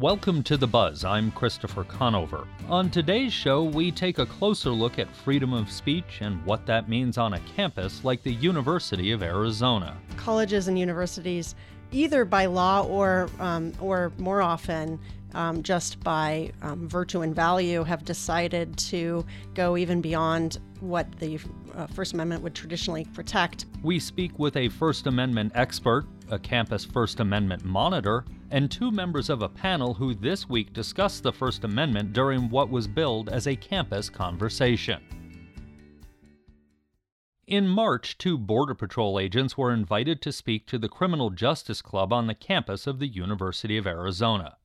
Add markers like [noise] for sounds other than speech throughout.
Welcome to The Buzz. I'm Christopher Conover. On today's show, we take a closer look at freedom of speech and what that means on a campus like the University of Arizona. Colleges and universities, either by law or, um, or more often, um, just by um, virtue and value, have decided to go even beyond what the uh, First Amendment would traditionally protect. We speak with a First Amendment expert, a campus First Amendment monitor, and two members of a panel who this week discussed the First Amendment during what was billed as a campus conversation. In March, two Border Patrol agents were invited to speak to the Criminal Justice Club on the campus of the University of Arizona.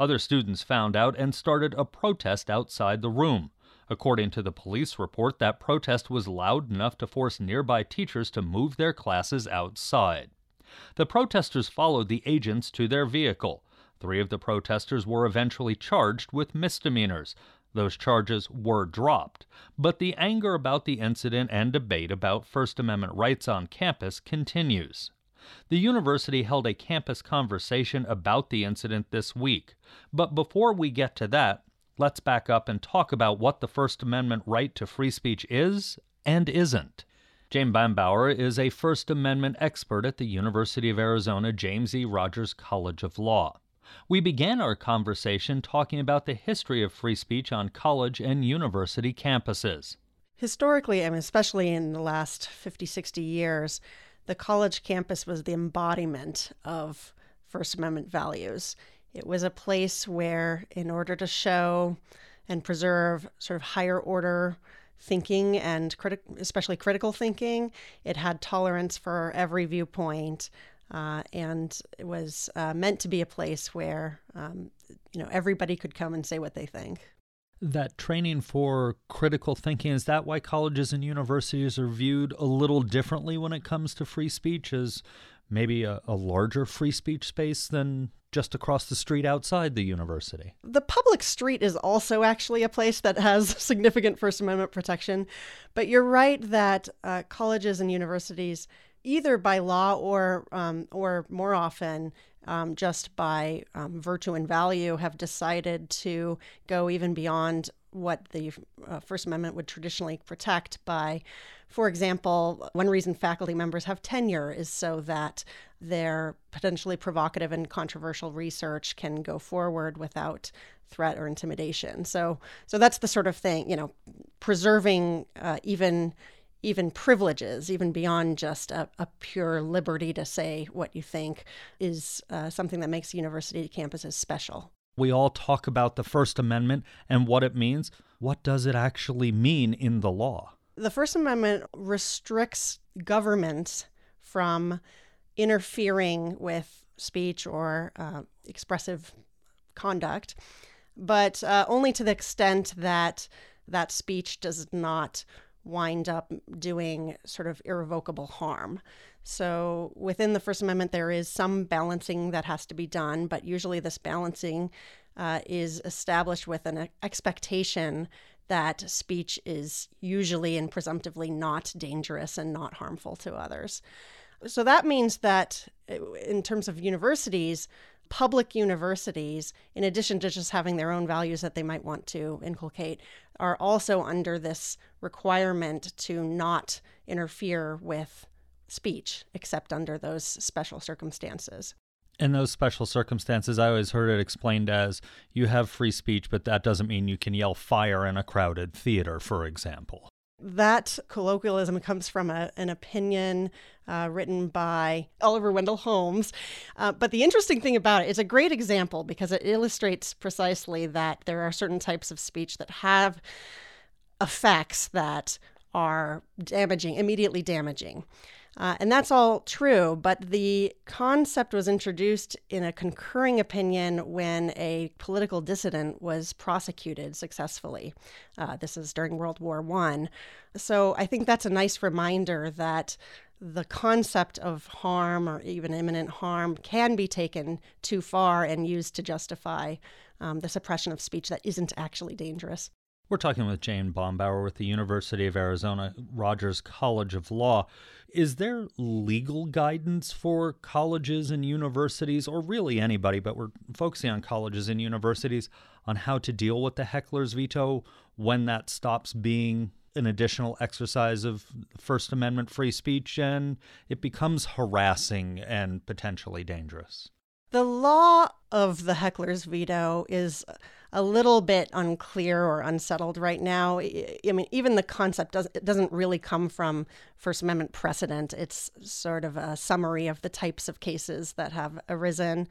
Other students found out and started a protest outside the room. According to the police report, that protest was loud enough to force nearby teachers to move their classes outside. The protesters followed the agents to their vehicle. Three of the protesters were eventually charged with misdemeanors. Those charges were dropped, but the anger about the incident and debate about First Amendment rights on campus continues. The university held a campus conversation about the incident this week. But before we get to that, let's back up and talk about what the First Amendment right to free speech is and isn't. Jane Bambauer is a First Amendment expert at the University of Arizona James E. Rogers College of Law. We began our conversation talking about the history of free speech on college and university campuses. Historically, and especially in the last 50, 60 years, the college campus was the embodiment of First Amendment values. It was a place where, in order to show and preserve sort of higher order thinking and especially critical thinking, it had tolerance for every viewpoint. Uh, and it was uh, meant to be a place where um, you know everybody could come and say what they think that training for critical thinking is that why colleges and universities are viewed a little differently when it comes to free speech? As maybe a, a, larger free speech space than just across the street outside the university? The public street is also actually a place that has [laughs] significant first amendment protection. But you're right that uh, colleges and universities either by law or um, or more often um, just by um, virtue and value, have decided to go even beyond what the uh, First Amendment would traditionally protect by, for example, one reason faculty members have tenure is so that their potentially provocative and controversial research can go forward without threat or intimidation. So, so that's the sort of thing, you know, preserving uh, even even privileges, even beyond just a, a, pure liberty to say what you think, is uh, something that makes university campuses special. We all talk about the First Amendment and what it means. What does it actually mean in the law? The First Amendment restricts government from interfering with speech or uh, expressive conduct, but uh, only to the extent that that speech does not wind up doing sort of irrevocable harm. So within the First Amendment, there is some balancing that has to be done, but usually this balancing uh, is established with an expectation that speech is usually and presumptively not dangerous and not harmful to others. So that means that uh, in terms of universities, public universities, in addition to just having their own values that they might want to inculcate, are also under this requirement to not interfere with speech except under those special circumstances. In those special circumstances, I always heard it explained as you have free speech, but that doesn't mean you can yell fire in a crowded theater, for example. That colloquialism comes from a, an opinion uh, written by Oliver Wendell Holmes. Uh, but the interesting thing about it, it's a great example because it illustrates precisely that there are certain types of speech that have effects that are damaging, immediately damaging. Uh, and that's all true, but the concept was introduced in a concurring opinion when a political dissident was prosecuted successfully. Uh, this is during World War One. So I think that's a nice reminder that the concept of harm or even imminent harm can be taken too far and used to justify um, the suppression of speech that isn't actually dangerous. We're talking with Jane Bambauer with the University of Arizona Rogers College of Law. Is there legal guidance for colleges and universities, or really anybody, but we're focusing on colleges and universities, on how to deal with the heckler's veto when that stops being an additional exercise of First Amendment free speech and it becomes harassing and potentially dangerous? The law of the heckler's veto is a little bit unclear or unsettled right now. I mean, even the concept does, it doesn't really come from First Amendment precedent. It's sort of a summary of the types of cases that have arisen.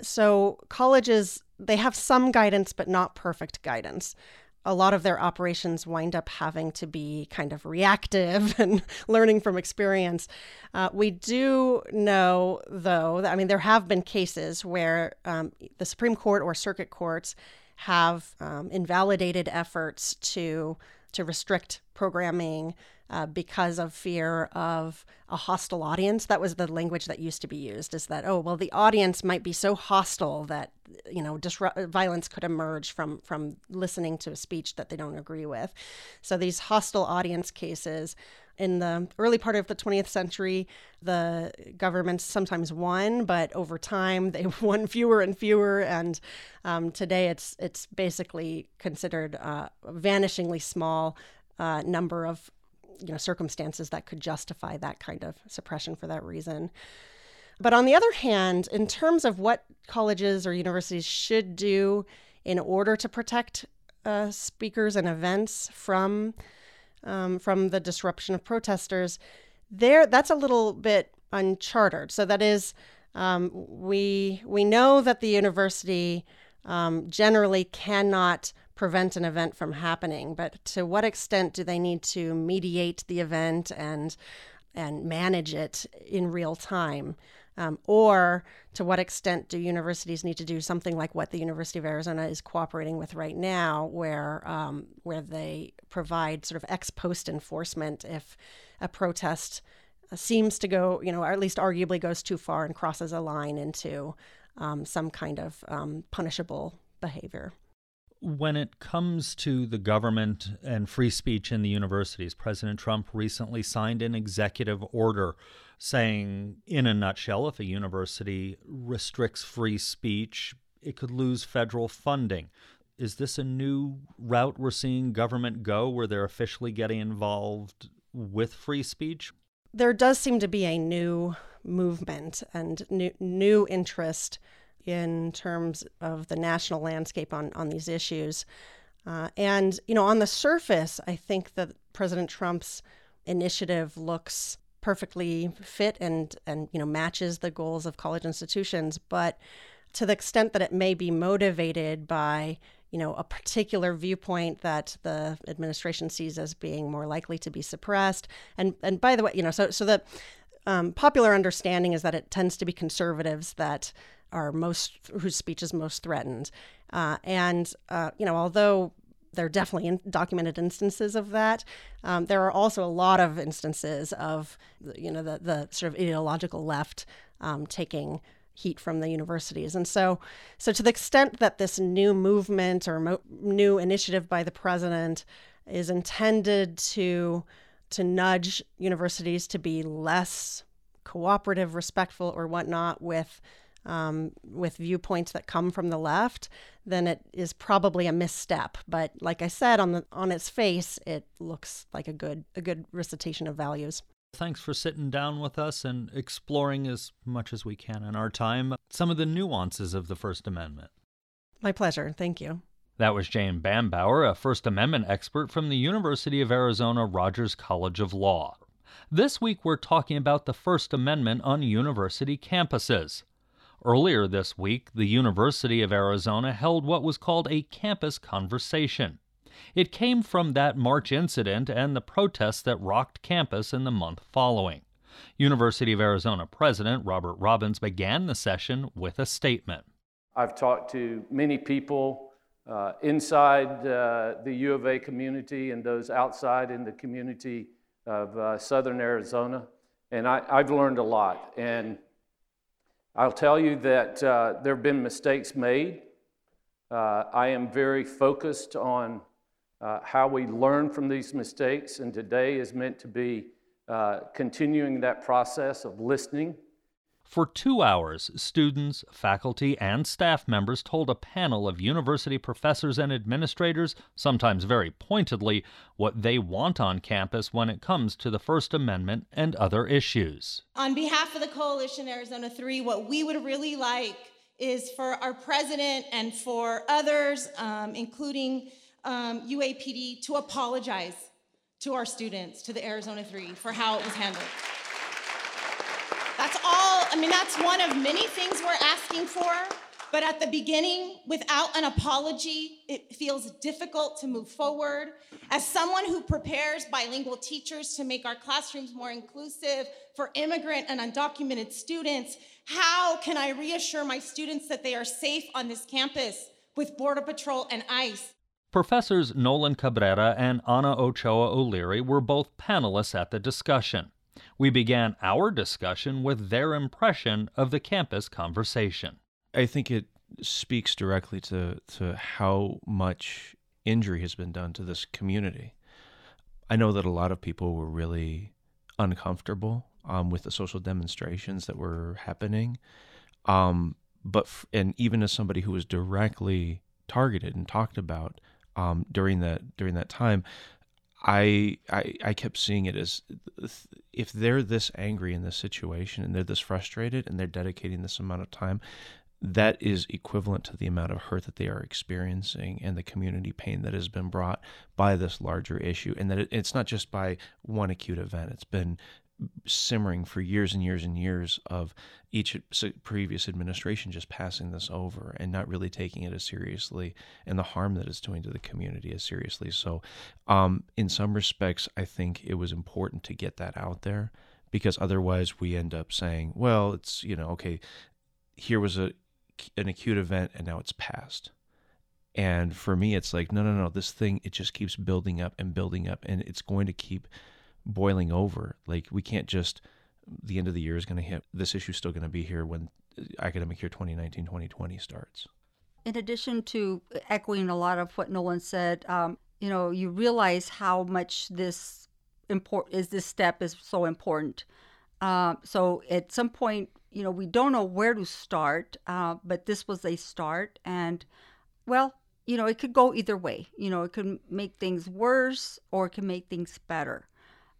So colleges, they have some guidance, but not perfect guidance a lot of their operations wind up having to be kind of reactive [laughs] and learning from experience. Uh, we do know, though, that I mean, there have been cases where um, the Supreme Court or circuit courts have um, invalidated efforts to to restrict programming uh, because of fear of a hostile audience. That was the language that used to be used. Is that oh well, the audience might be so hostile that you know disrupt violence could emerge from from listening to a speech that they don't agree with. So these hostile audience cases. In the early part of the 20th century, the governments sometimes won, but over time they [laughs] won fewer and fewer. And um, today it's it's basically considered uh, a vanishingly small uh, number of you know circumstances that could justify that kind of suppression for that reason. But on the other hand, in terms of what colleges or universities should do in order to protect uh, speakers and events from um, from the disruption of protesters, there that's a little bit uncharted. So that is, um, we we know that the university um, generally cannot prevent an event from happening, but to what extent do they need to mediate the event and and manage it in real time? Um, or to what extent do universities need to do something like what the University of Arizona is cooperating with right now, where um, where they provide sort of ex post enforcement if a protest seems to go, you know, or at least arguably goes too far and crosses a line into um, some kind of um, punishable behavior when it comes to the government and free speech in the universities, President Trump recently signed an executive order saying, in a nutshell, if a university restricts free speech, it could lose federal funding. Is this a new route we're seeing government go where they're officially getting involved with free speech? There does seem to be a new movement and new, new interest in terms of the national landscape on, on these issues. Uh, and, you know, on the surface, I think that President Trump's initiative looks perfectly fit and, and you know, matches the goals of college institutions. But to the extent that it may be motivated by, you know, a particular viewpoint that the administration sees as being more likely to be suppressed. And, and by the way, you know, so, so the um, popular understanding is that it tends to be conservatives that are most whose speech is most threatened. Uh, and uh, you know, although there are definitely in documented instances of that. Um, there are also a lot of instances of, you know, the, the sort of ideological left um, taking heat from the universities. And so, so to the extent that this new movement or mo- new initiative by the president is intended to to nudge universities to be less cooperative, respectful, or whatnot with um, with viewpoints that come from the left, then it is probably a misstep. But like I said, on the on its face, it looks like a good a good recitation of values. Thanks for sitting down with us and exploring as much as we can in our time some of the nuances of the First Amendment. My pleasure. Thank you. That was Jane Bambauer, a First Amendment expert from the University of Arizona Rogers College of Law. This week we're talking about the First Amendment on university campuses. Earlier this week, the University of Arizona held what was called a campus conversation. It came from that March incident and the protests that rocked campus in the month following. University of Arizona President Robert Robbins began the session with a statement. I've talked to many people uh, inside uh, the U of A community and those outside in the community of uh, southern Arizona, and I, have learned a lot. And I'll tell you that uh, there have been mistakes made. Uh, I am very focused on uh, how we learn from these mistakes, and today is meant to be continuing that process of listening. For two hours, students, faculty, and staff members told a panel of university professors and administrators, sometimes very pointedly, what they want on campus when it comes to the First Amendment and other issues. On behalf of the Coalition Arizona 3, what we would really like is for our president and for others, um, including um, UAPD, to apologize to our students, to the Arizona 3, for how it was handled. I mean, that's one of many things we're asking for. But at the beginning, without an apology, it feels difficult to move forward. As someone who prepares bilingual teachers to make our classrooms more inclusive for immigrant and undocumented students, how can I reassure my students that they are safe on this campus with Border Patrol and ICE? Professors Nolan Cabrera and Ana Ochoa O'Leary were both panelists at the discussion. We began our discussion with their impression of the campus conversation. I think it speaks directly to, to how much injury has been done to this community. I know that a lot of people were really uncomfortable um, with the social demonstrations that were happening. Um, but, f- and even as somebody who was directly targeted and talked about um, during that during that time, I, I I kept seeing it as if they're this angry in this situation and they're this frustrated and they're dedicating this amount of time, that is equivalent to the amount of hurt that they are experiencing and the community pain that has been brought by this larger issue. And that it, it's not just by one acute event, it's been simmering for years and years and years of each previous administration just passing this over and not really taking it as seriously and the harm that it's doing to the community as seriously. So, um, in some respects, I think it was important to get that out there because otherwise we end up saying, well, it's, you know, okay, here was a an acute event and now it's past. And for me, it's like, no, no, no, this thing, it just keeps building up and building up and it's going to keep boiling over. Like, we can't just, the end of the year is going to hit, this issue's still going to be here when academic year 2019 2020 starts. In addition to echoing a lot of what Nolan said, um, you know, you realize how much this import is this step is so important. Uh, so at some point, you know, we don't know where to start, uh, but this was a start. And, well, you know, it could go either way. You know, it could make things worse or it can make things better.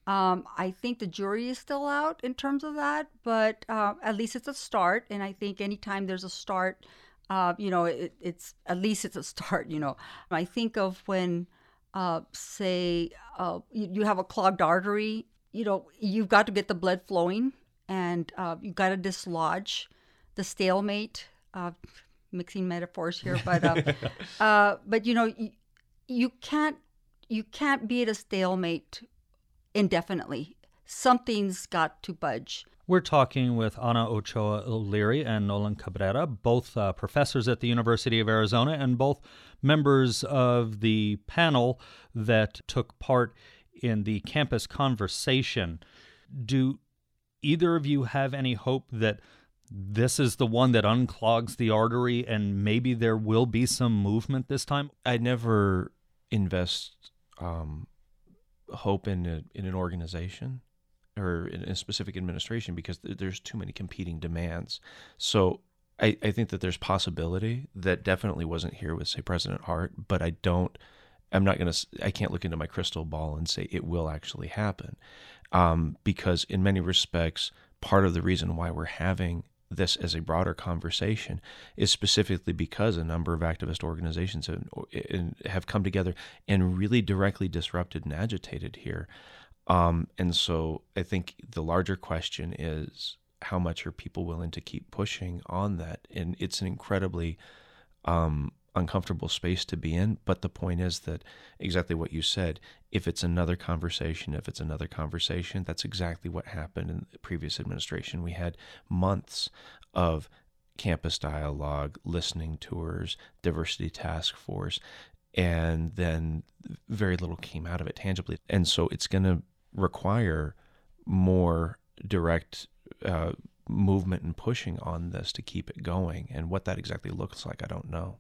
Um, I think the jury is still out in terms of that, but uh, at least it's a start. And I think anytime there's a start, uh, you know, it, it's at least it's a start. You know, I think of when, uh, say, uh, you, you have a clogged artery. You know, you've got to get the blood flowing and uh, you got to dislodge the stalemate. Uh, mixing metaphors here, but uh, [laughs] uh, but you know you, you can't you can't be at a stalemate indefinitely. Something's got to budge. We're talking with Ana Ochoa O'Leary and Nolan Cabrera, both uh, professors at the University of Arizona and both members of the panel that took part in the campus conversation. Do either of you have any hope that this is the one that unclogs the artery and maybe there will be some movement this time? I never invest um, hope in a, in an organization or in a specific administration because there's too many competing demands. So I, I think that there's possibility that definitely wasn't here with say President Hart, but I don't. I'm not gonna. I can't look into my crystal ball and say it will actually happen um, because in many respects, part of the reason why we're having this as a broader conversation is specifically because a number of activist organizations have, come together and really directly disrupted and agitated here. Um, and so I think the larger question is how much are people willing to keep pushing on that? And it's an incredibly um, uncomfortable space to be in. But the point is that exactly what you said. If it's another conversation, if it's another conversation, that's exactly what happened in the previous administration. We had months of campus dialogue, listening tours, diversity task force, and then very little came out of it tangibly. And so it's going to require more direct uh, movement and pushing on this to keep it going. And what that exactly looks like, I don't know.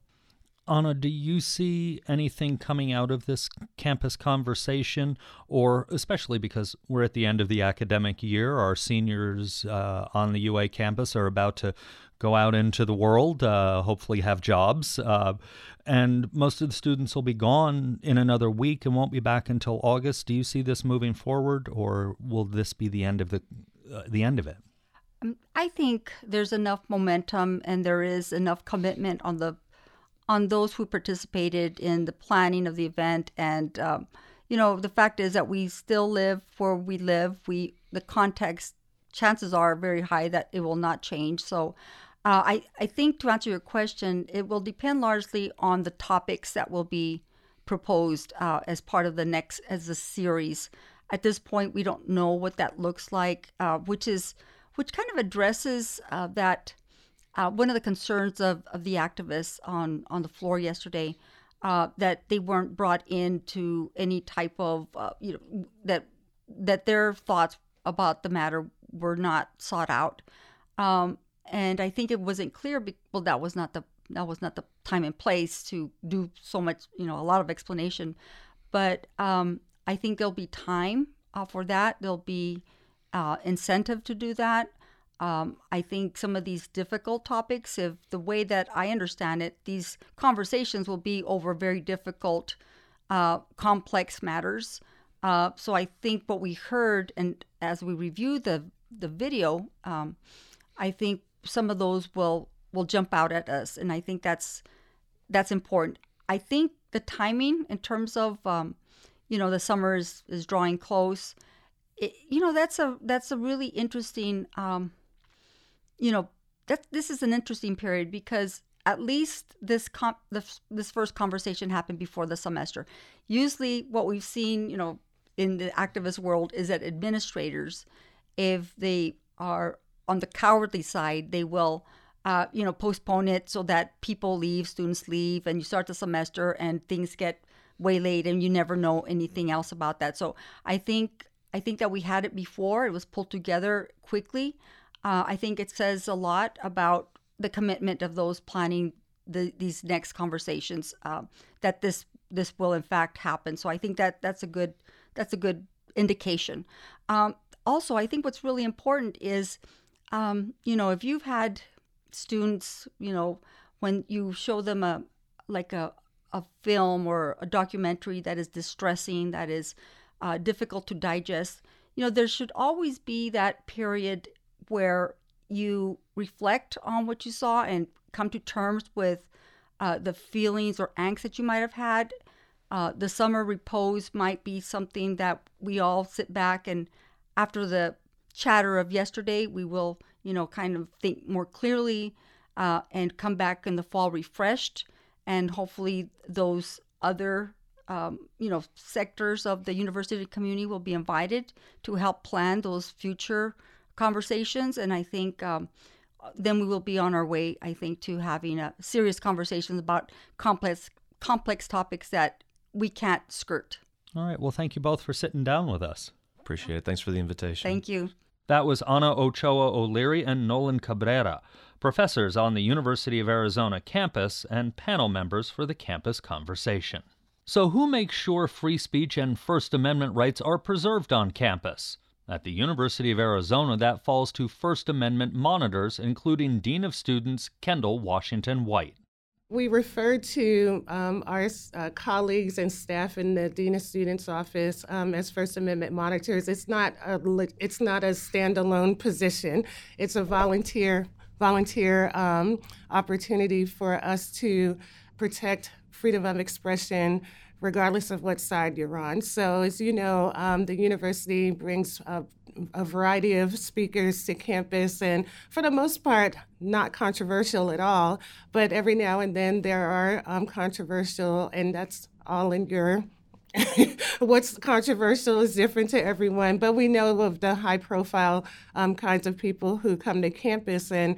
Anna, do you see anything coming out of this campus conversation, or especially because we're at the end of the academic year, our seniors uh, on the UA campus are about to go out into the world, uh, hopefully have jobs, uh, and most of the students will be gone in another week and won't be back until August. Do you see this moving forward, or will this be the end of the uh, the end of it? Um, I think there's enough momentum and there is enough commitment on the on those who participated in the planning of the event. And, um, you know, the fact is that we still live where we live. We, the context, chances are very high that it will not change. So, uh, I, I think to answer your question, it will depend largely on the topics that will be proposed uh, as part of the next as a series. At this point, we don't know what that looks like, uh, which is which kind of addresses uh, that uh, one of the concerns of, of the activists on, on the floor yesterday uh, that they weren't brought into any type of uh, you know that that their thoughts about the matter were not sought out, um, and I think it wasn't clear. Well, that was not the that was not the time and place to do so much you know a lot of explanation, but um, I think there'll be time uh, for that. There'll be uh, incentive to do that. Um, I think some of these difficult topics, if the way that I understand it, these conversations will be over very difficult, uh, complex matters. Uh, so I think what we heard, and as we review the the video, um, I think some of those will will jump out at us, and I think that's that's important. I think the timing in terms of um, you know the summer is, is drawing close. It, you know that's a that's a really interesting um, you know, that this is an interesting period because at least this com- this, this first conversation happened before the semester. Usually, what we've seen, you know, in the activist world is that administrators, if they are on the cowardly side, they will, uh, you know, postpone it so that people leave, students leave, and you start the semester and things get waylaid, and you never know anything else about that. So I think I think that we had it before; it was pulled together quickly. Uh, I think it says a lot about the commitment of those planning the, these next conversations uh, that this this will in fact happen. So I think that that's a good that's a good indication. Um, also, I think what's really important is, um, you know, if you've had students, you know, when you show them a like a a film or a documentary that is distressing, that is uh, difficult to digest, you know, there should always be that period where you reflect on what you saw and come to terms with uh, the feelings or angst that you might have had. Uh, the summer repose might be something that we all sit back and after the chatter of yesterday, we will, you know, kind of think more clearly uh, and come back in the fall refreshed. And hopefully, those other, um, you know, sectors of the university community will be invited to help plan those future conversations, and I think um, then we will be on our way. I think to having a serious conversations about complex complex topics that we can't skirt. All right. Well, thank you both for sitting down with us. Appreciate it. Thanks for the invitation. Thank you. That was Anna Ochoa O'Leary and Nolan Cabrera, professors on the University of Arizona campus and panel members for the campus conversation. So, who makes sure free speech and First Amendment rights are preserved on campus? At the University of Arizona, that falls to First Amendment monitors, including Dean of Students Kendall Washington White. We refer to um, our uh, colleagues and staff in the Dean of Students office um, as First Amendment monitors. It's not a it's not a standalone position. It's a volunteer volunteer um, opportunity for us to protect freedom of expression, regardless of what side you're on. So, as you know, um, the university brings a, a, variety of speakers to campus, and for the most part, not controversial at all. But every now and then there are um, controversial, and that's all in your. [laughs] What's controversial is different to everyone, but we know of the high profile um, kinds of people who come to campus and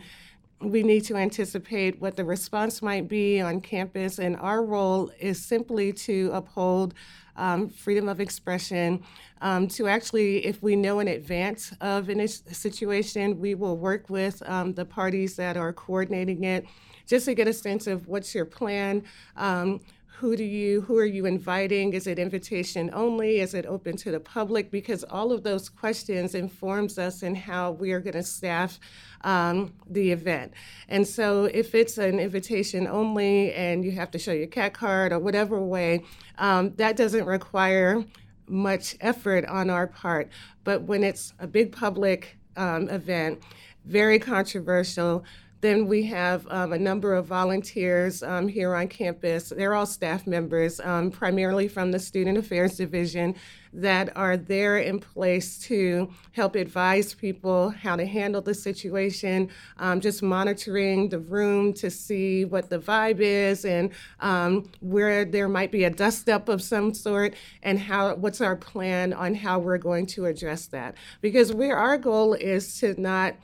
we need to anticipate what the response might be on campus, and our role is simply to uphold um, freedom of expression. Um, to actually, if we know in advance of a situation, we will work with um, the parties that are coordinating it just to get a sense of what's your plan um, who do you who are you inviting? Is it invitation only? Is it open to the public? Because all of those questions informs us in how we are going to staff um, the event. And so if it's an invitation only and you have to show your cat card or whatever way um, that doesn't require much effort on our part. But when it's a big public um, event very controversial then we have um, a number of volunteers um, here on campus. They're all staff members, um, primarily from the Student Affairs Division, that are there in place to help advise people how to handle the situation, um, just monitoring the room to see what the vibe is and um, where there might be a dust up of some sort, and how what's our plan on how we're going to address that. Because our goal is to not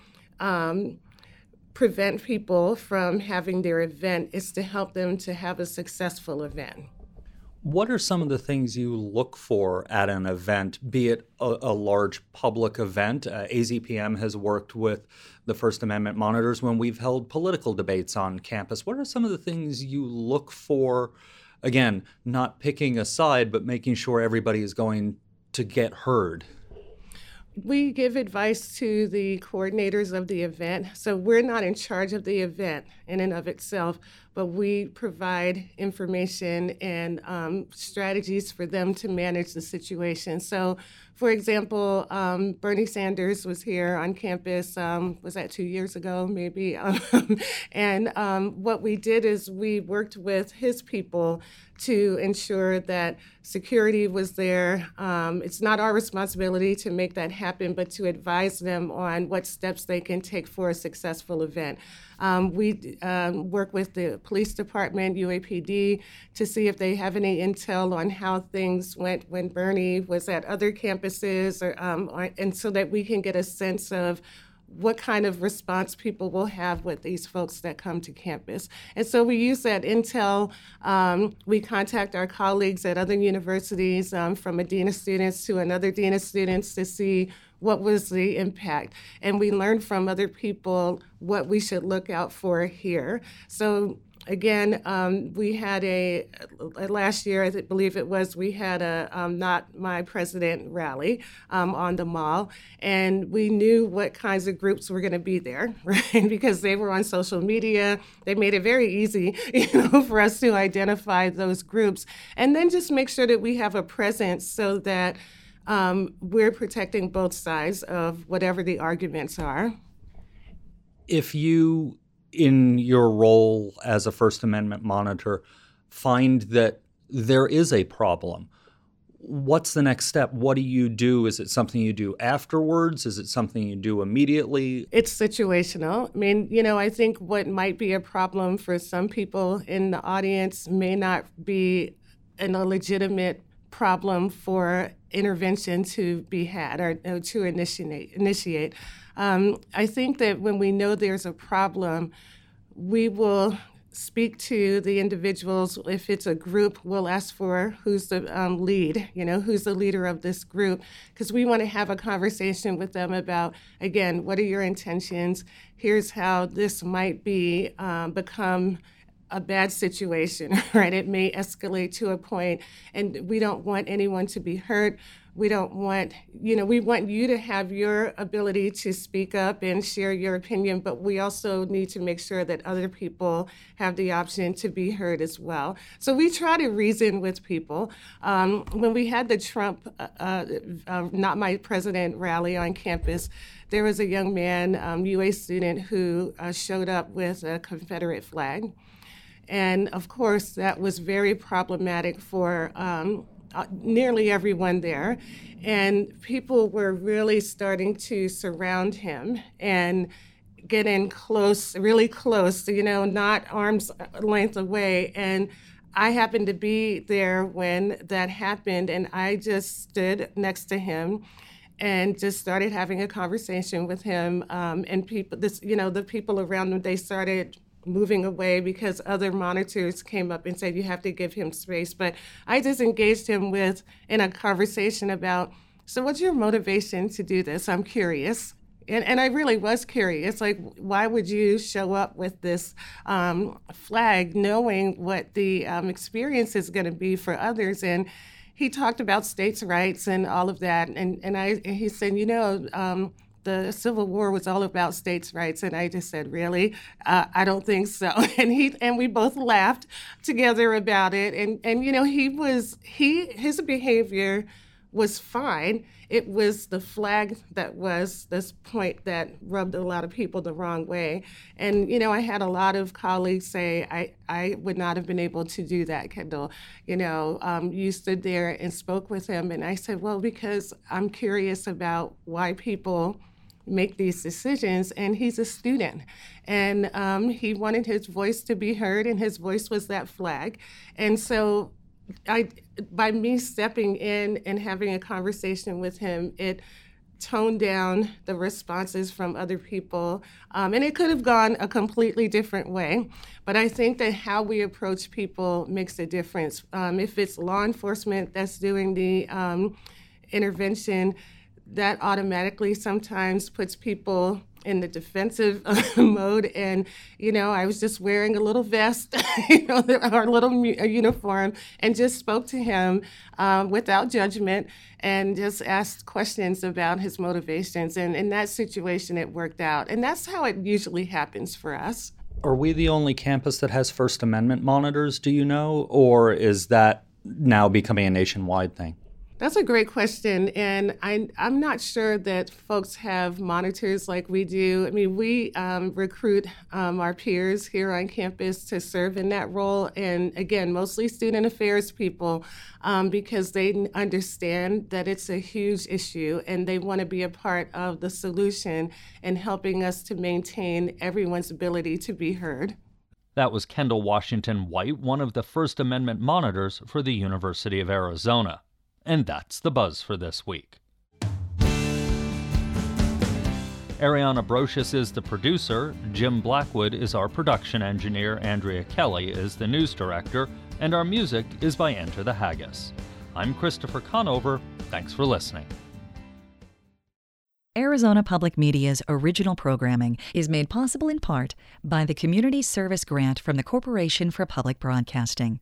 um, prevent people from having their event is to help them to have a successful event. What are some of the things you look for at an event, be it a, a large public event? Uh, AZPM has worked with the First Amendment monitors when we've held political debates on campus. What are some of the things you look for? Again, not picking a side, but making sure everybody is going to get heard we give advice to the coordinators of the event. So we're not in charge of the event in and of itself, but we provide information and um, strategies for them to manage the situation. So, for example, um, Bernie Sanders was here on campus, um, was that two years ago, maybe? [laughs] Um, and um, what we did is we worked with his people to ensure that security was there. Um, it's not our responsibility to make that happen, but to advise them on what steps they can take for a successful event. Um, we um, work with the police department, UAPD, to see if they have any intel on how things went when Bernie was at other campuses, or, um, or, and so that we can get a sense of what kind of response people will have with these folks that come to campus. And so we use that intel. Um, we contact our colleagues at other universities, um, from a dean of students to another dean of students, to see what was the impact. And we learned from other people what we should look out for here. So again, um, we had a last year, I believe it was, we had a um, not my president rally um, on the mall, and we knew what kinds of groups were going to be there, [laughs] right? because they were on social media. They made it very easy, [laughs] you know, for us to identify those groups, and then just make sure that we have a presence so that. Um, we're protecting both sides of whatever the arguments are. If you in your role as a First Amendment monitor, find that there is a problem, what's the next step? What do you do? Is it something you do afterwards? Is it something you do immediately? It's situational. I mean, you know, I think what might be a problem for some people in the audience may not be an, a legitimate problem for intervention to be had or, or to initiate. initiate. Um, I think that when we know there's a problem, we will speak to the individuals. If it's a group, we'll ask for who's the um, lead, you know, who's the leader of this group, because we want to have a conversation with them about, again, what are your intentions? Here's how this might be um, become a bad situation, [laughs] right? It may escalate to a point, and we don't want anyone to be hurt. We don't want, you know, we want you to have your ability to speak up and share your opinion, but we also need to make sure that other people have the option to be heard as well. So we try to reason with people. Um, when we had the Trump, uh, uh, uh not my president rally on campus, there was a young man, um, UA student, who uh, showed up with a Confederate flag. And of course, that was very problematic for um, uh, nearly everyone there. And people were really starting to surround him and get in close, really close, you know, not arm's length away. And I happened to be there when that happened, and I just stood next to him and just started having a conversation with him. Um, and people, this, you know, the people around him, they started moving away because other monitors came up and said you have to give him space. But I just engaged him with in a conversation about, so what's your motivation to do this? I'm curious. And, and I really was curious, like, why would you show up with this um, flag knowing what the um, experience is going to be for others? And he talked about states' rights and all of that. And, and, I, and he said, you know, um, the Civil War was all about states' rights, and I just said, "Really? Uh, I don't think so." [laughs] And he and we both laughed together about it. And and you know, he was he his behavior was fine. It was the flag that was this point that rubbed a lot of people the wrong way. And, you know, I had a lot of colleagues say, I, I would not have been able to do that, Kendall. You know, um, you stood there and spoke with him. And I said, well, because I'm curious about why people make these decisions and he's a student and um, he wanted his voice to be heard and his voice was that flag and so I by me stepping in and having a conversation with him, it toned down the responses from other people. Um, and it could have gone a completely different way. But I think that how we approach people makes a difference. Um, if it's law enforcement that's doing the um, intervention, that automatically sometimes puts people in the defensive [laughs] mode. And, you know, I was just wearing a little vest, [laughs] you know, our little uniform, and just spoke to him um, without judgment and just asked questions about his motivations. And in that situation, it worked out. And that's how it usually happens for us. Are we the only campus that has First Amendment monitors, do you know? Or is that now becoming a nationwide thing? That's a great question. And I, I'm not sure that folks have monitors like we do. I mean, we um, recruit um, our peers here on campus to serve in that role. And again, mostly student affairs people um, because they understand that it's a huge issue and they want to be a part of the solution and helping us to maintain everyone's ability to be heard. That was Kendall Washington White, one of the First Amendment monitors for the University of Arizona. And that's the buzz for this week. Ariana Brocious is the producer, Jim Blackwood is our production engineer, Andrea Kelly is the news director, and our music is by Enter the Haggis. I'm Christopher Conover. Thanks for listening. Arizona Public Media's original programming is made possible in part by the Community Service Grant from the Corporation for Public Broadcasting.